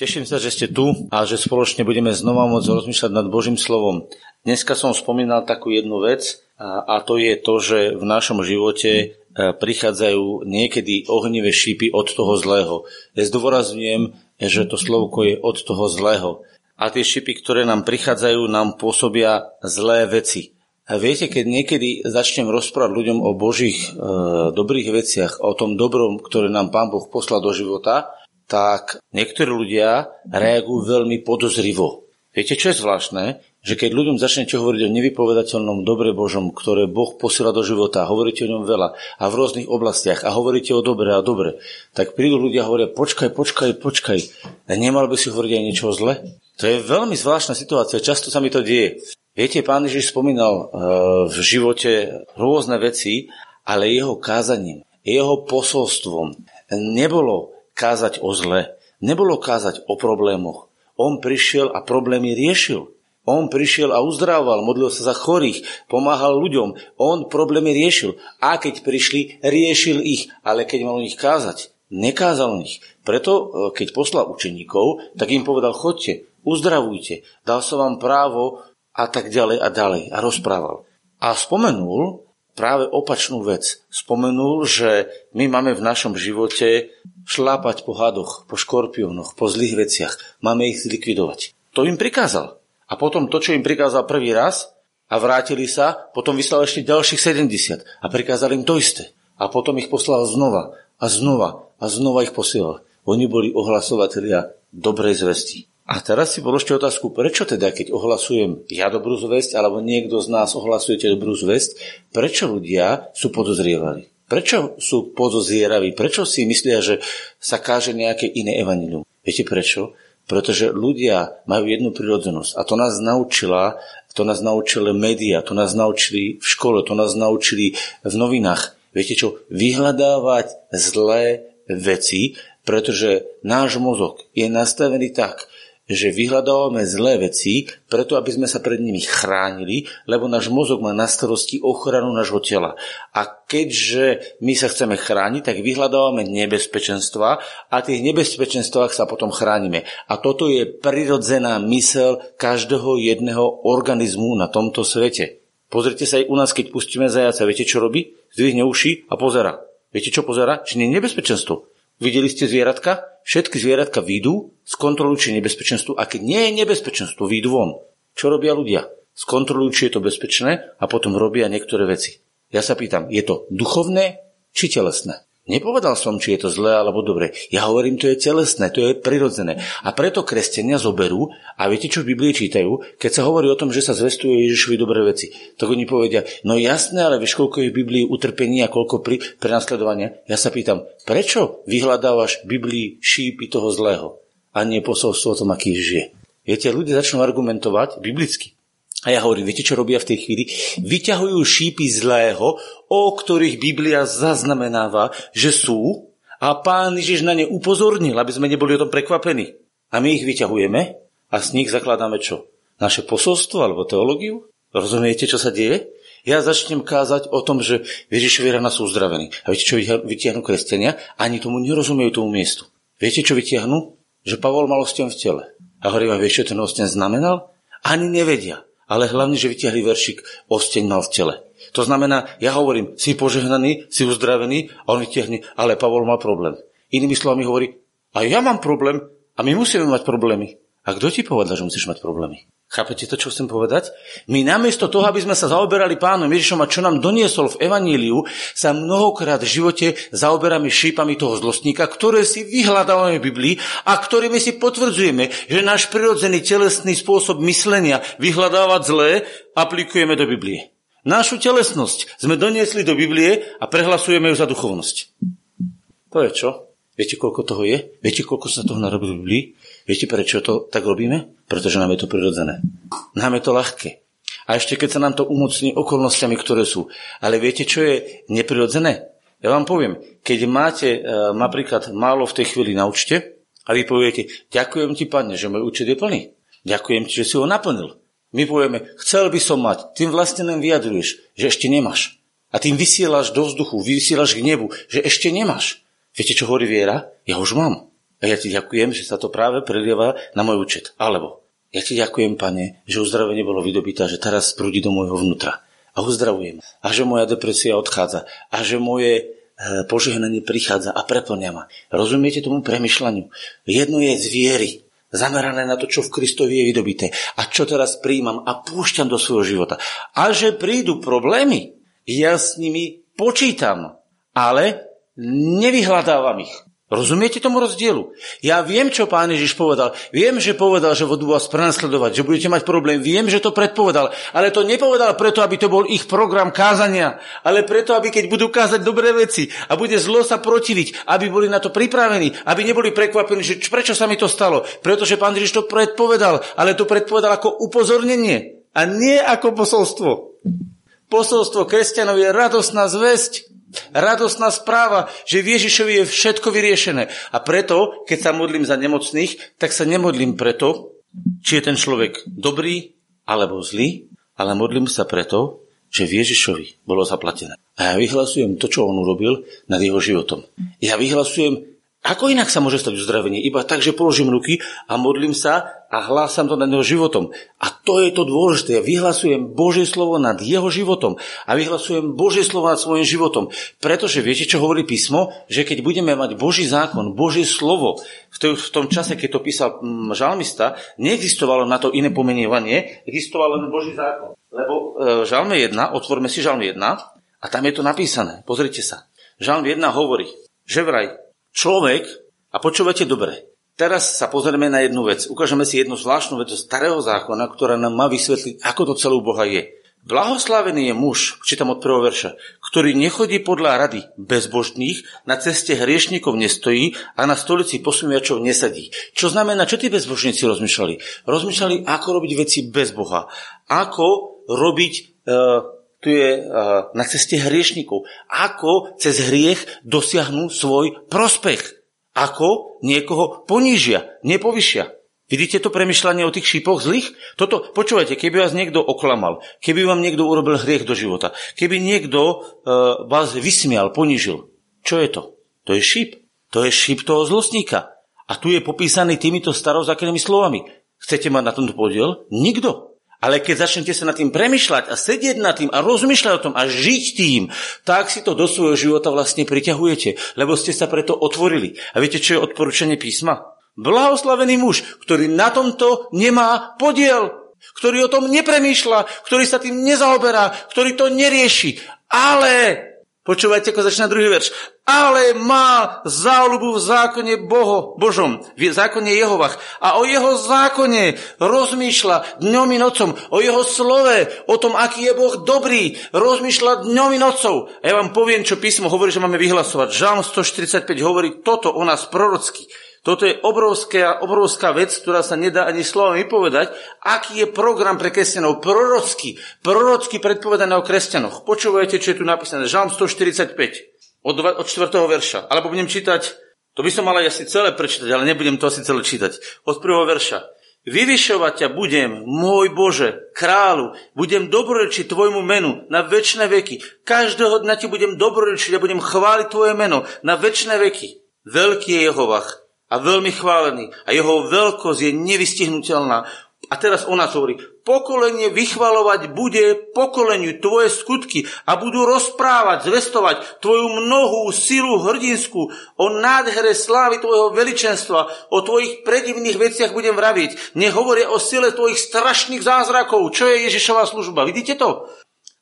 Teším sa, že ste tu a že spoločne budeme znova môcť rozmýšľať nad Božím slovom. Dneska som spomínal takú jednu vec a, to je to, že v našom živote e, prichádzajú niekedy ohnivé šípy od toho zlého. Ja zdôrazňujem, že to slovko je od toho zlého. A tie šípy, ktoré nám prichádzajú, nám pôsobia zlé veci. A viete, keď niekedy začnem rozprávať ľuďom o Božích e, dobrých veciach, o tom dobrom, ktoré nám Pán Boh poslal do života, tak niektorí ľudia reagujú veľmi podozrivo. Viete, čo je zvláštne? Že keď ľuďom začnete hovoriť o nevypovedateľnom dobre Božom, ktoré Boh posiela do života, hovoríte o ňom veľa a v rôznych oblastiach a hovoríte o dobre a dobre, tak prídu ľudia a hovoria, počkaj, počkaj, počkaj, nemal by si hovoriť aj niečo zle? To je veľmi zvláštna situácia, často sa mi to deje. Viete, pán Ježiš spomínal uh, v živote rôzne veci, ale jeho kázaním, jeho posolstvom nebolo kázať o zle, nebolo kázať o problémoch. On prišiel a problémy riešil. On prišiel a uzdravoval, modlil sa za chorých, pomáhal ľuďom. On problémy riešil. A keď prišli, riešil ich. Ale keď mal o nich kázať, nekázal o nich. Preto, e, keď poslal učeníkov, tak im povedal, chodte, uzdravujte, dal som vám právo a tak ďalej a ďalej. A rozprával. A spomenul, práve opačnú vec. Spomenul, že my máme v našom živote šlápať po hadoch, po škorpiónoch, po zlých veciach. Máme ich zlikvidovať. To im prikázal. A potom to, čo im prikázal prvý raz a vrátili sa, potom vyslal ešte ďalších 70 a prikázal im to isté. A potom ich poslal znova a znova a znova ich posielal. Oni boli ohlasovatelia dobrej zvesti. A teraz si položte otázku, prečo teda, keď ohlasujem ja dobrú zväzť, alebo niekto z nás ohlasujete dobrú zväzť, prečo ľudia sú podozrievali? Prečo sú podozrieraví? Prečo si myslia, že sa káže nejaké iné evanilium? Viete prečo? Pretože ľudia majú jednu prirodzenosť a to nás naučila, to nás naučili médiá, to nás naučili v škole, to nás naučili v novinách. Viete čo? Vyhľadávať zlé veci, pretože náš mozog je nastavený tak, že vyhľadávame zlé veci, preto aby sme sa pred nimi chránili, lebo náš mozog má na starosti ochranu nášho tela. A keďže my sa chceme chrániť, tak vyhľadávame nebezpečenstva a tých nebezpečenstvách sa potom chránime. A toto je prirodzená mysel každého jedného organizmu na tomto svete. Pozrite sa aj u nás, keď pustíme zajaca. Viete, čo robí? Zdvihne uši a pozera. Viete, čo pozera? Či nie je nebezpečenstvo. Videli ste zvieratka? Všetky zvieratka výjdu, skontrolujú, či je nebezpečenstvo a keď nie je nebezpečenstvo, výjdu von. Čo robia ľudia? Skontrolujú, či je to bezpečné a potom robia niektoré veci. Ja sa pýtam, je to duchovné či telesné? Nepovedal som, či je to zlé alebo dobre. Ja hovorím, to je telesné, to je prirodzené. A preto kresťania zoberú, a viete, čo v Biblii čítajú, keď sa hovorí o tom, že sa zvestuje Ježišovi dobré veci, tak oni povedia, no jasné, ale vieš, koľko je v Biblii utrpení a koľko pri, prenasledovania. Ja sa pýtam, prečo vyhľadávaš v Biblii šípy toho zlého a nie posolstvo o tom, aký žije? Viete, ľudia začnú argumentovať biblicky. A ja hovorím, viete, čo robia v tej chvíli? Vyťahujú šípy zlého, o ktorých Biblia zaznamenáva, že sú a pán Ježiš na ne upozornil, aby sme neboli o tom prekvapení. A my ich vyťahujeme a z nich zakladáme čo? Naše posolstvo alebo teológiu? Rozumiete, čo sa deje? Ja začnem kázať o tom, že Ježišovi rána sú uzdravení. A viete, čo vytiahnu kresťania? Ani tomu nerozumiejú tomu miestu. Viete, čo vytiahnu? Že Pavol mal osten v tele. A hovorím, vieš, čo ten osten znamenal? Ani nevedia ale hlavne, že vytiahli veršik osteň mal v tele. To znamená, ja hovorím, si požehnaný, si uzdravený a on vytiahne, ale Pavol mal problém. Inými slovami hovorí, a ja mám problém a my musíme mať problémy. A kto ti povedal, že musíš mať problémy? Chápete to, čo chcem povedať? My namiesto toho, aby sme sa zaoberali pánom Ježišom a čo nám doniesol v Evaníliu, sa mnohokrát v živote zaoberáme šípami toho zlostníka, ktoré si vyhľadávame v Biblii a ktorými si potvrdzujeme, že náš prirodzený telesný spôsob myslenia vyhľadávať zlé aplikujeme do Biblie. Našu telesnosť sme doniesli do Biblie a prehlasujeme ju za duchovnosť. To je čo? Viete, koľko toho je? Viete, koľko sa toho narobí v Biblii? Viete, prečo to tak robíme? Pretože nám je to prirodzené. Nám je to ľahké. A ešte keď sa nám to umocní okolnostiami, ktoré sú. Ale viete, čo je neprirodzené? Ja vám poviem, keď máte e, napríklad málo v tej chvíli na účte a vy poviete, ďakujem ti, pane, že môj účet je plný. Ďakujem ti, že si ho naplnil. My povieme, chcel by som mať. Tým vlastne len vyjadruješ, že ešte nemáš. A tým vysielaš do vzduchu, vysielaš k nebu, že ešte nemáš. Viete, čo hovorí viera? Ja už mám. A ja ti ďakujem, že sa to práve prelieva na môj účet. Alebo ja ti ďakujem, pane, že uzdravenie bolo vydobité, že teraz prúdi do môjho vnútra. A uzdravujem. A že moja depresia odchádza. A že moje e, požehnanie prichádza a preplňa ma. Rozumiete tomu premyšľaniu? Jedno je z viery, zamerané na to, čo v Kristovi je vydobité a čo teraz príjmam a púšťam do svojho života. A že prídu problémy, ja s nimi počítam, ale nevyhľadávam ich. Rozumiete tomu rozdielu? Ja viem, čo pán Ježiš povedal. Viem, že povedal, že budú vás prenasledovať, že budete mať problém. Viem, že to predpovedal. Ale to nepovedal preto, aby to bol ich program kázania, ale preto, aby keď budú kázať dobré veci a bude zlo sa protiviť, aby boli na to pripravení, aby neboli prekvapení, že prečo sa mi to stalo. Pretože pán Ježiš to predpovedal, ale to predpovedal ako upozornenie a nie ako posolstvo. Posolstvo kresťanov je radosná zväzť. Radosná správa, že v Ježišovi je všetko vyriešené. A preto, keď sa modlím za nemocných, tak sa nemodlím preto, či je ten človek dobrý alebo zlý, ale modlím sa preto, že v Ježišovi bolo zaplatené. A ja vyhlasujem to, čo on urobil nad jeho životom. Ja vyhlasujem ako inak sa môže stať uzdravenie? Iba tak, že položím ruky a modlím sa a hlásam to nad jeho životom. A to je to dôležité. Ja vyhlasujem Božie slovo nad jeho životom a vyhlasujem Božie slovo nad svojim životom. Pretože viete, čo hovorí písmo? Že keď budeme mať Boží zákon, Božie slovo, v tom čase, keď to písal mm, žalmista, neexistovalo na to iné pomenievanie, existoval len Boží zákon. Lebo e, žalme 1, otvorme si žalme 1 a tam je to napísané. Pozrite sa. Žalm 1 hovorí, že vraj človek, a počúvate dobre, teraz sa pozrieme na jednu vec. Ukážeme si jednu zvláštnu vec zo starého zákona, ktorá nám má vysvetliť, ako to celú Boha je. Blahoslavený je muž, čítam od prvého verša, ktorý nechodí podľa rady bezbožných, na ceste hriešnikov nestojí a na stolici posmiačov nesadí. Čo znamená, čo tí bezbožníci rozmýšľali? Rozmýšľali, ako robiť veci bez Boha. Ako robiť uh, tu je na ceste hriešnikov. Ako cez hriech dosiahnu svoj prospech. Ako niekoho ponížia, nepovyšia. Vidíte to premyšľanie o tých šípoch zlých? Toto, počúvajte, keby vás niekto oklamal, keby vám niekto urobil hriech do života, keby niekto uh, vás vysmial, ponížil, čo je to? To je šíp. To je šíp toho zlostníka. A tu je popísaný týmito starozákonnými slovami. Chcete mať na tomto podiel? Nikto. Ale keď začnete sa nad tým premyšľať a sedieť nad tým a rozmýšľať o tom a žiť tým, tak si to do svojho života vlastne priťahujete, lebo ste sa preto otvorili. A viete, čo je odporúčanie písma? Blahoslavený muž, ktorý na tomto nemá podiel, ktorý o tom nepremýšľa, ktorý sa tým nezaoberá, ktorý to nerieši, ale Počúvajte, ako začína druhý verš. Ale má záľubu v zákone Boho, Božom, v zákone Jehovach. A o jeho zákone rozmýšľa dňom i nocom. O jeho slove, o tom, aký je Boh dobrý, rozmýšľa dňom i nocou. A ja vám poviem, čo písmo hovorí, že máme vyhlasovať. Žalm 145 hovorí toto o nás prorocky. Toto je obrovská, obrovská vec, ktorá sa nedá ani slovom vypovedať. Aký je program pre kresťanov? Prorocký. Prorocky predpovedané o kresťanoch. Počúvajte, čo je tu napísané. Žalm 145 od, od 4. verša. Alebo budem čítať, to by som mal asi celé prečítať, ale nebudem to asi celé čítať. Od 1. verša. Vyvyšovať ťa budem, môj Bože, kráľu, budem dobrorečiť Tvojmu menu na väčšie veky. Každého dňa Ti budem dobrorečiť a budem chváliť Tvoje meno na väčšie veky. Veľký je Jehovach a veľmi chválený a jeho veľkosť je nevystihnutelná. A teraz ona hovorí, pokolenie vychvalovať bude pokoleniu tvoje skutky a budú rozprávať, zvestovať tvoju mnohú silu hrdinskú, o nádhere slávy tvojho veličenstva, o tvojich predivných veciach budem vraviť. Nehovoria o sile tvojich strašných zázrakov, čo je Ježišová služba. Vidíte to?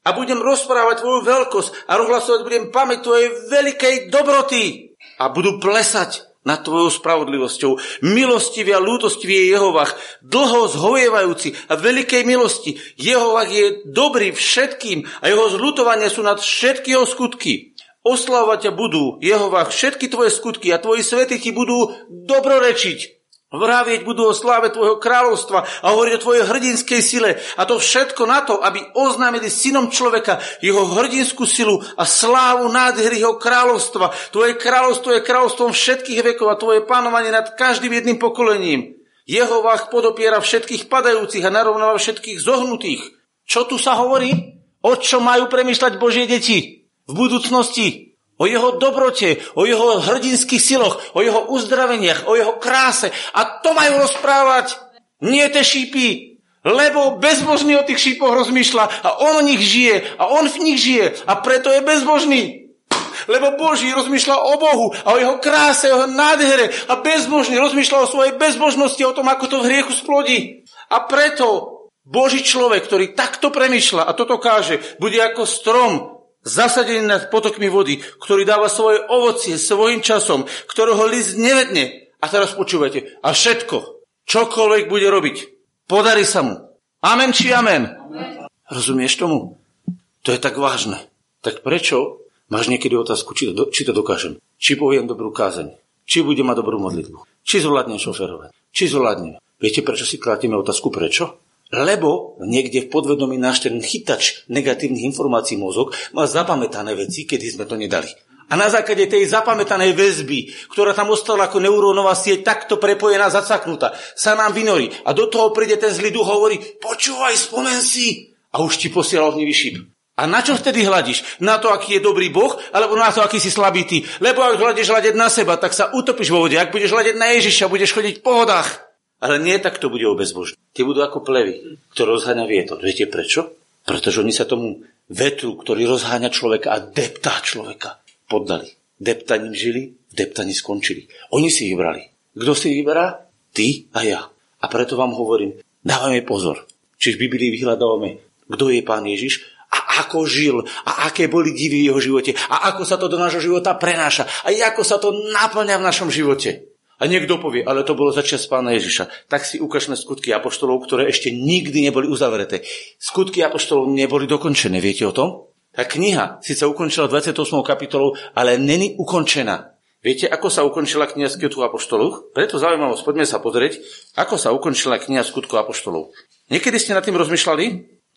A budem rozprávať tvoju veľkosť a rozhlasovať budem pamäť tvojej veľkej dobroty. A budú plesať nad tvojou spravodlivosťou. Milostivý a ľútostivý je Jehovach, dlho zhovievajúci a veľkej milosti. Jehovach je dobrý všetkým a jeho zľutovania sú nad všetky jeho skutky. Oslavovať ťa budú, Jehovach, všetky tvoje skutky a tvoji svety ti budú dobrorečiť. Vravieť budú o sláve Tvojho kráľovstva a hovoriť o Tvojej hrdinskej sile. A to všetko na to, aby oznámili synom človeka jeho hrdinskú silu a slávu nádhery jeho kráľovstva. Tvoje kráľovstvo je kráľovstvom všetkých vekov a Tvoje panovanie nad každým jedným pokolením. Jeho vách podopiera všetkých padajúcich a narovnáva všetkých zohnutých. Čo tu sa hovorí? O čo majú premyšľať Božie deti? V budúcnosti? O jeho dobrote, o jeho hrdinských siloch, o jeho uzdraveniach, o jeho kráse. A to majú rozprávať. Nie tie šípy. Lebo bezbožný o tých šípoch rozmýšľa a on o nich žije a on v nich žije a preto je bezbožný. Lebo Boží rozmýšľa o Bohu a o jeho kráse, o jeho nádhere a bezbožný rozmýšľa o svojej bezbožnosti, o tom, ako to v hriechu splodí. A preto Boží človek, ktorý takto premýšľa a toto káže, bude ako strom zasadený nad potokmi vody, ktorý dáva svoje ovocie svojim časom, ktorého list nevedne. A teraz počúvajte, a všetko, čokoľvek bude robiť, podarí sa mu. Amen či amen? amen. Rozumieš tomu? To je tak vážne. Tak prečo máš niekedy otázku, či to, či to dokážem? Či poviem dobrú kázeň? Či bude mať dobrú modlitbu? Či zvládnem šoferovať? Či zvládnem? Viete, prečo si klátime otázku prečo? Lebo niekde v podvedomí náš ten chytač negatívnych informácií mozog má zapamätané veci, kedy sme to nedali. A na základe tej zapamätanej väzby, ktorá tam ostala ako neurónová sieť, takto prepojená, zacaknutá, sa nám vynorí. A do toho príde ten zlý duch hovorí, počúvaj, spomen si. A už ti posiela ohnivý šíp. A na čo vtedy hľadíš? Na to, aký je dobrý Boh, alebo na to, aký si slabý ty? Lebo ak hľadíš hľadiť na seba, tak sa utopíš vo vode. Ak budeš hľadiť na Ježiša, budeš chodiť po vodách. Ale nie tak to bude o bezbožní. Tie budú ako plevy, ktoré rozháňa vietor. Viete prečo? Pretože oni sa tomu vetru, ktorý rozháňa človeka a deptá človeka, poddali. Deptaním žili, v skončili. Oni si vybrali. Kto si vyberá? Ty a ja. A preto vám hovorím, dávame pozor. Či v Biblii vyhľadávame, kto je Pán Ježiš a ako žil a aké boli divy v jeho živote a ako sa to do nášho života prenáša a ako sa to naplňa v našom živote. A niekto povie, ale to bolo začas pána Ježiša. Tak si ukážme skutky apoštolov, ktoré ešte nikdy neboli uzavreté. Skutky apoštolov neboli dokončené, viete o tom? Tá kniha síce ukončila 28. kapitolou, ale není ukončená. Viete, ako sa ukončila kniha skutku apoštolov? Preto zaujímavosť, poďme sa pozrieť, ako sa ukončila kniha skutku apoštolov. Niekedy ste nad tým rozmýšľali?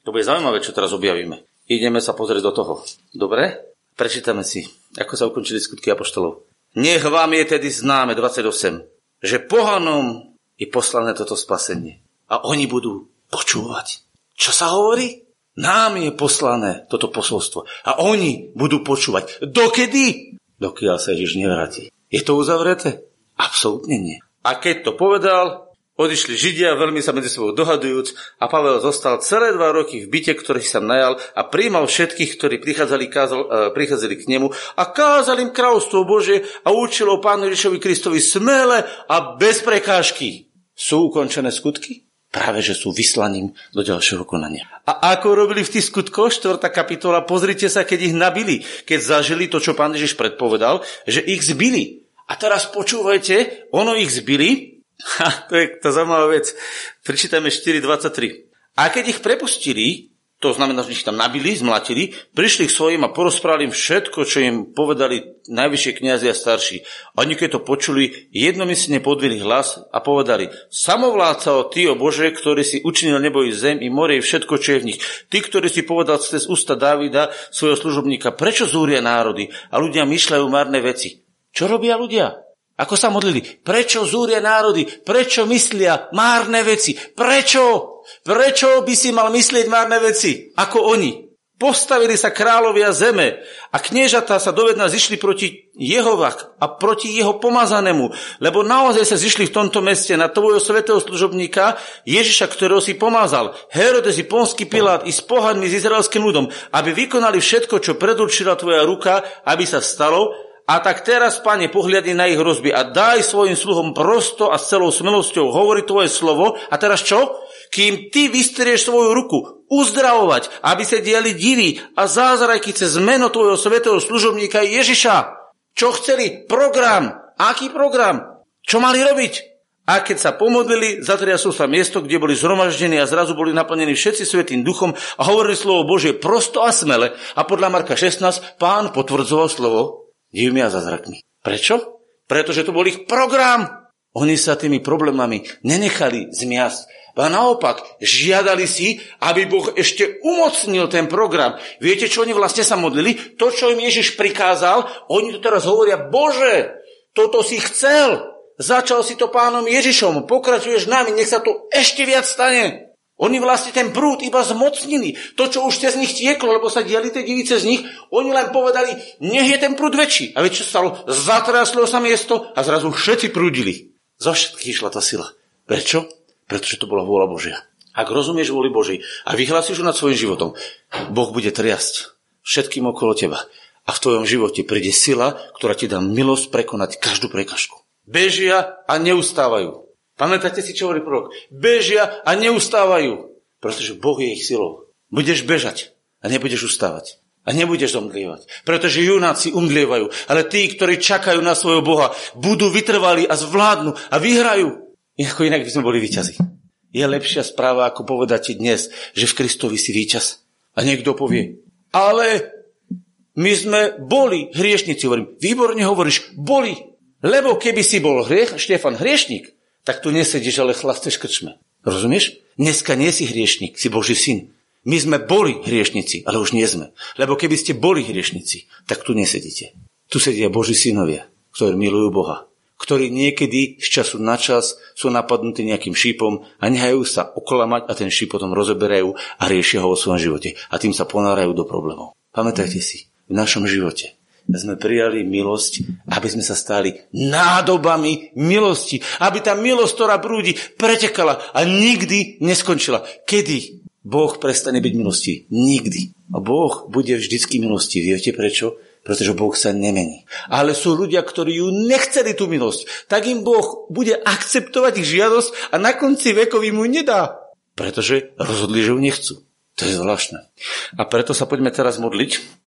To bude zaujímavé, čo teraz objavíme. Ideme sa pozrieť do toho. Dobre? Prečítame si, ako sa ukončili skutky apoštolov. Nech vám je tedy známe 28, že pohanom je poslané toto spasenie. A oni budú počúvať. Čo sa hovorí? Nám je poslané toto posolstvo. A oni budú počúvať. Dokedy? Dokiaľ sa Ježiš nevráti. Je to uzavreté? Absolútne nie. A keď to povedal, Odišli Židia, veľmi sa medzi sebou dohadujúc a Pavel zostal celé dva roky v byte, ktorý sa najal a príjmal všetkých, ktorí prichádzali, kázal, uh, prichádzali k nemu a kázal im kráľovstvo Bože a učil o Pánu Ježišovi Kristovi smele a bez prekážky. Sú ukončené skutky? Práve, že sú vyslaním do ďalšieho konania. A ako robili v tých skutkoch, 4. kapitola, pozrite sa, keď ich nabili, keď zažili to, čo pán Ježiš predpovedal, že ich zbili. A teraz počúvajte, ono ich zbili, Ha, to je tá zaujímavá vec. Prečítame 4.23. A keď ich prepustili, to znamená, že ich tam nabili, zmlatili, prišli k svojim a porozprávali im všetko, čo im povedali najvyššie kniazy a starší. Oni keď to počuli, jednomyslne podvili hlas a povedali, samovládca o ty, o Bože, ktorý si učinil nebo i zem i more i všetko, čo je v nich. Ty, ktorý si povedal cez ústa Dávida, svojho služobníka, prečo zúria národy a ľudia myšľajú marné veci? Čo robia ľudia? Ako sa modlili? Prečo zúria národy? Prečo myslia márne veci? Prečo? Prečo by si mal myslieť márne veci? Ako oni? Postavili sa kráľovia zeme a kniežatá sa dovedna zišli proti Jehovach a proti jeho pomazanému, lebo naozaj sa zišli v tomto meste na tvojho svetého služobníka Ježiša, ktorého si pomazal, Herodes i Ponský Pilát i s pohanmi s izraelským ľudom, aby vykonali všetko, čo predurčila tvoja ruka, aby sa stalo, a tak teraz, pane, pohľadni na ich hrozby a daj svojim sluhom prosto a s celou smelosťou hovoriť tvoje slovo. A teraz čo? Kým ty vystrieš svoju ruku, uzdravovať, aby sa diali divy a zázraky cez meno tvojho svetého služobníka Ježiša. Čo chceli? Program. Aký program? Čo mali robiť? A keď sa pomodlili, zatriaslo sa miesto, kde boli zhromaždení a zrazu boli naplnení všetci svetým duchom a hovorili slovo Bože prosto a smele. A podľa Marka 16 pán potvrdzoval slovo divmi a zázrakmi. Prečo? Pretože to bol ich program. Oni sa tými problémami nenechali zmiasť. A naopak, žiadali si, aby Boh ešte umocnil ten program. Viete, čo oni vlastne sa modlili? To, čo im Ježiš prikázal, oni to teraz hovoria, Bože, toto si chcel. Začal si to pánom Ježišom, pokračuješ nami, nech sa to ešte viac stane. Oni vlastne ten prúd iba zmocnili. To, čo už cez nich tieklo, lebo sa diali tie divice z nich, oni len povedali, nech je ten prúd väčší. A viete, čo stalo? Zatraslo sa miesto a zrazu všetci prúdili. Za všetkých išla tá sila. Prečo? Pretože to bola vôľa Božia. Ak rozumieš vôli Božej a vyhlásiš ju nad svojim životom, Boh bude triasť všetkým okolo teba. A v tvojom živote príde sila, ktorá ti dá milosť prekonať každú prekažku. Bežia a neustávajú. Pamätáte si, čo hovorí prorok? Bežia a neustávajú, pretože Boh je ich silou. Budeš bežať a nebudeš ustávať. A nebudeš omdlievať. Pretože junáci umdlievajú. Ale tí, ktorí čakajú na svojho Boha, budú vytrvali a zvládnu a vyhrajú. Inak inak by sme boli výťazí. Je lepšia správa, ako povedať ti dnes, že v Kristovi si výťaz. A niekto povie, ale my sme boli hriešnici. Hovorím, výborne hovoríš, boli. Lebo keby si bol hriech, Štefan hriešnik, tak tu nesedíš, ale chlasteš krčme. Rozumieš? Dneska nie si hriešnik, si Boží syn. My sme boli hriešnici, ale už nie sme. Lebo keby ste boli hriešnici, tak tu nesedíte. Tu sedia Boží synovia, ktorí milujú Boha. Ktorí niekedy z času na čas sú napadnutí nejakým šípom a nehajú sa oklamať a ten šíp potom rozoberajú a riešia ho vo svojom živote. A tým sa ponárajú do problémov. Pamätajte si, v našom živote sme prijali milosť, aby sme sa stali nádobami milosti. Aby tá milosť, ktorá prúdi, pretekala a nikdy neskončila. Kedy Boh prestane byť milostivý? Nikdy. A Boh bude vždycky milostivý. Viete prečo? Pretože Boh sa nemení. Ale sú ľudia, ktorí ju nechceli tú milosť. Tak im Boh bude akceptovať ich žiadosť a na konci vekov im ju nedá. Pretože rozhodli, že ju nechcú. To je zvláštne. A preto sa poďme teraz modliť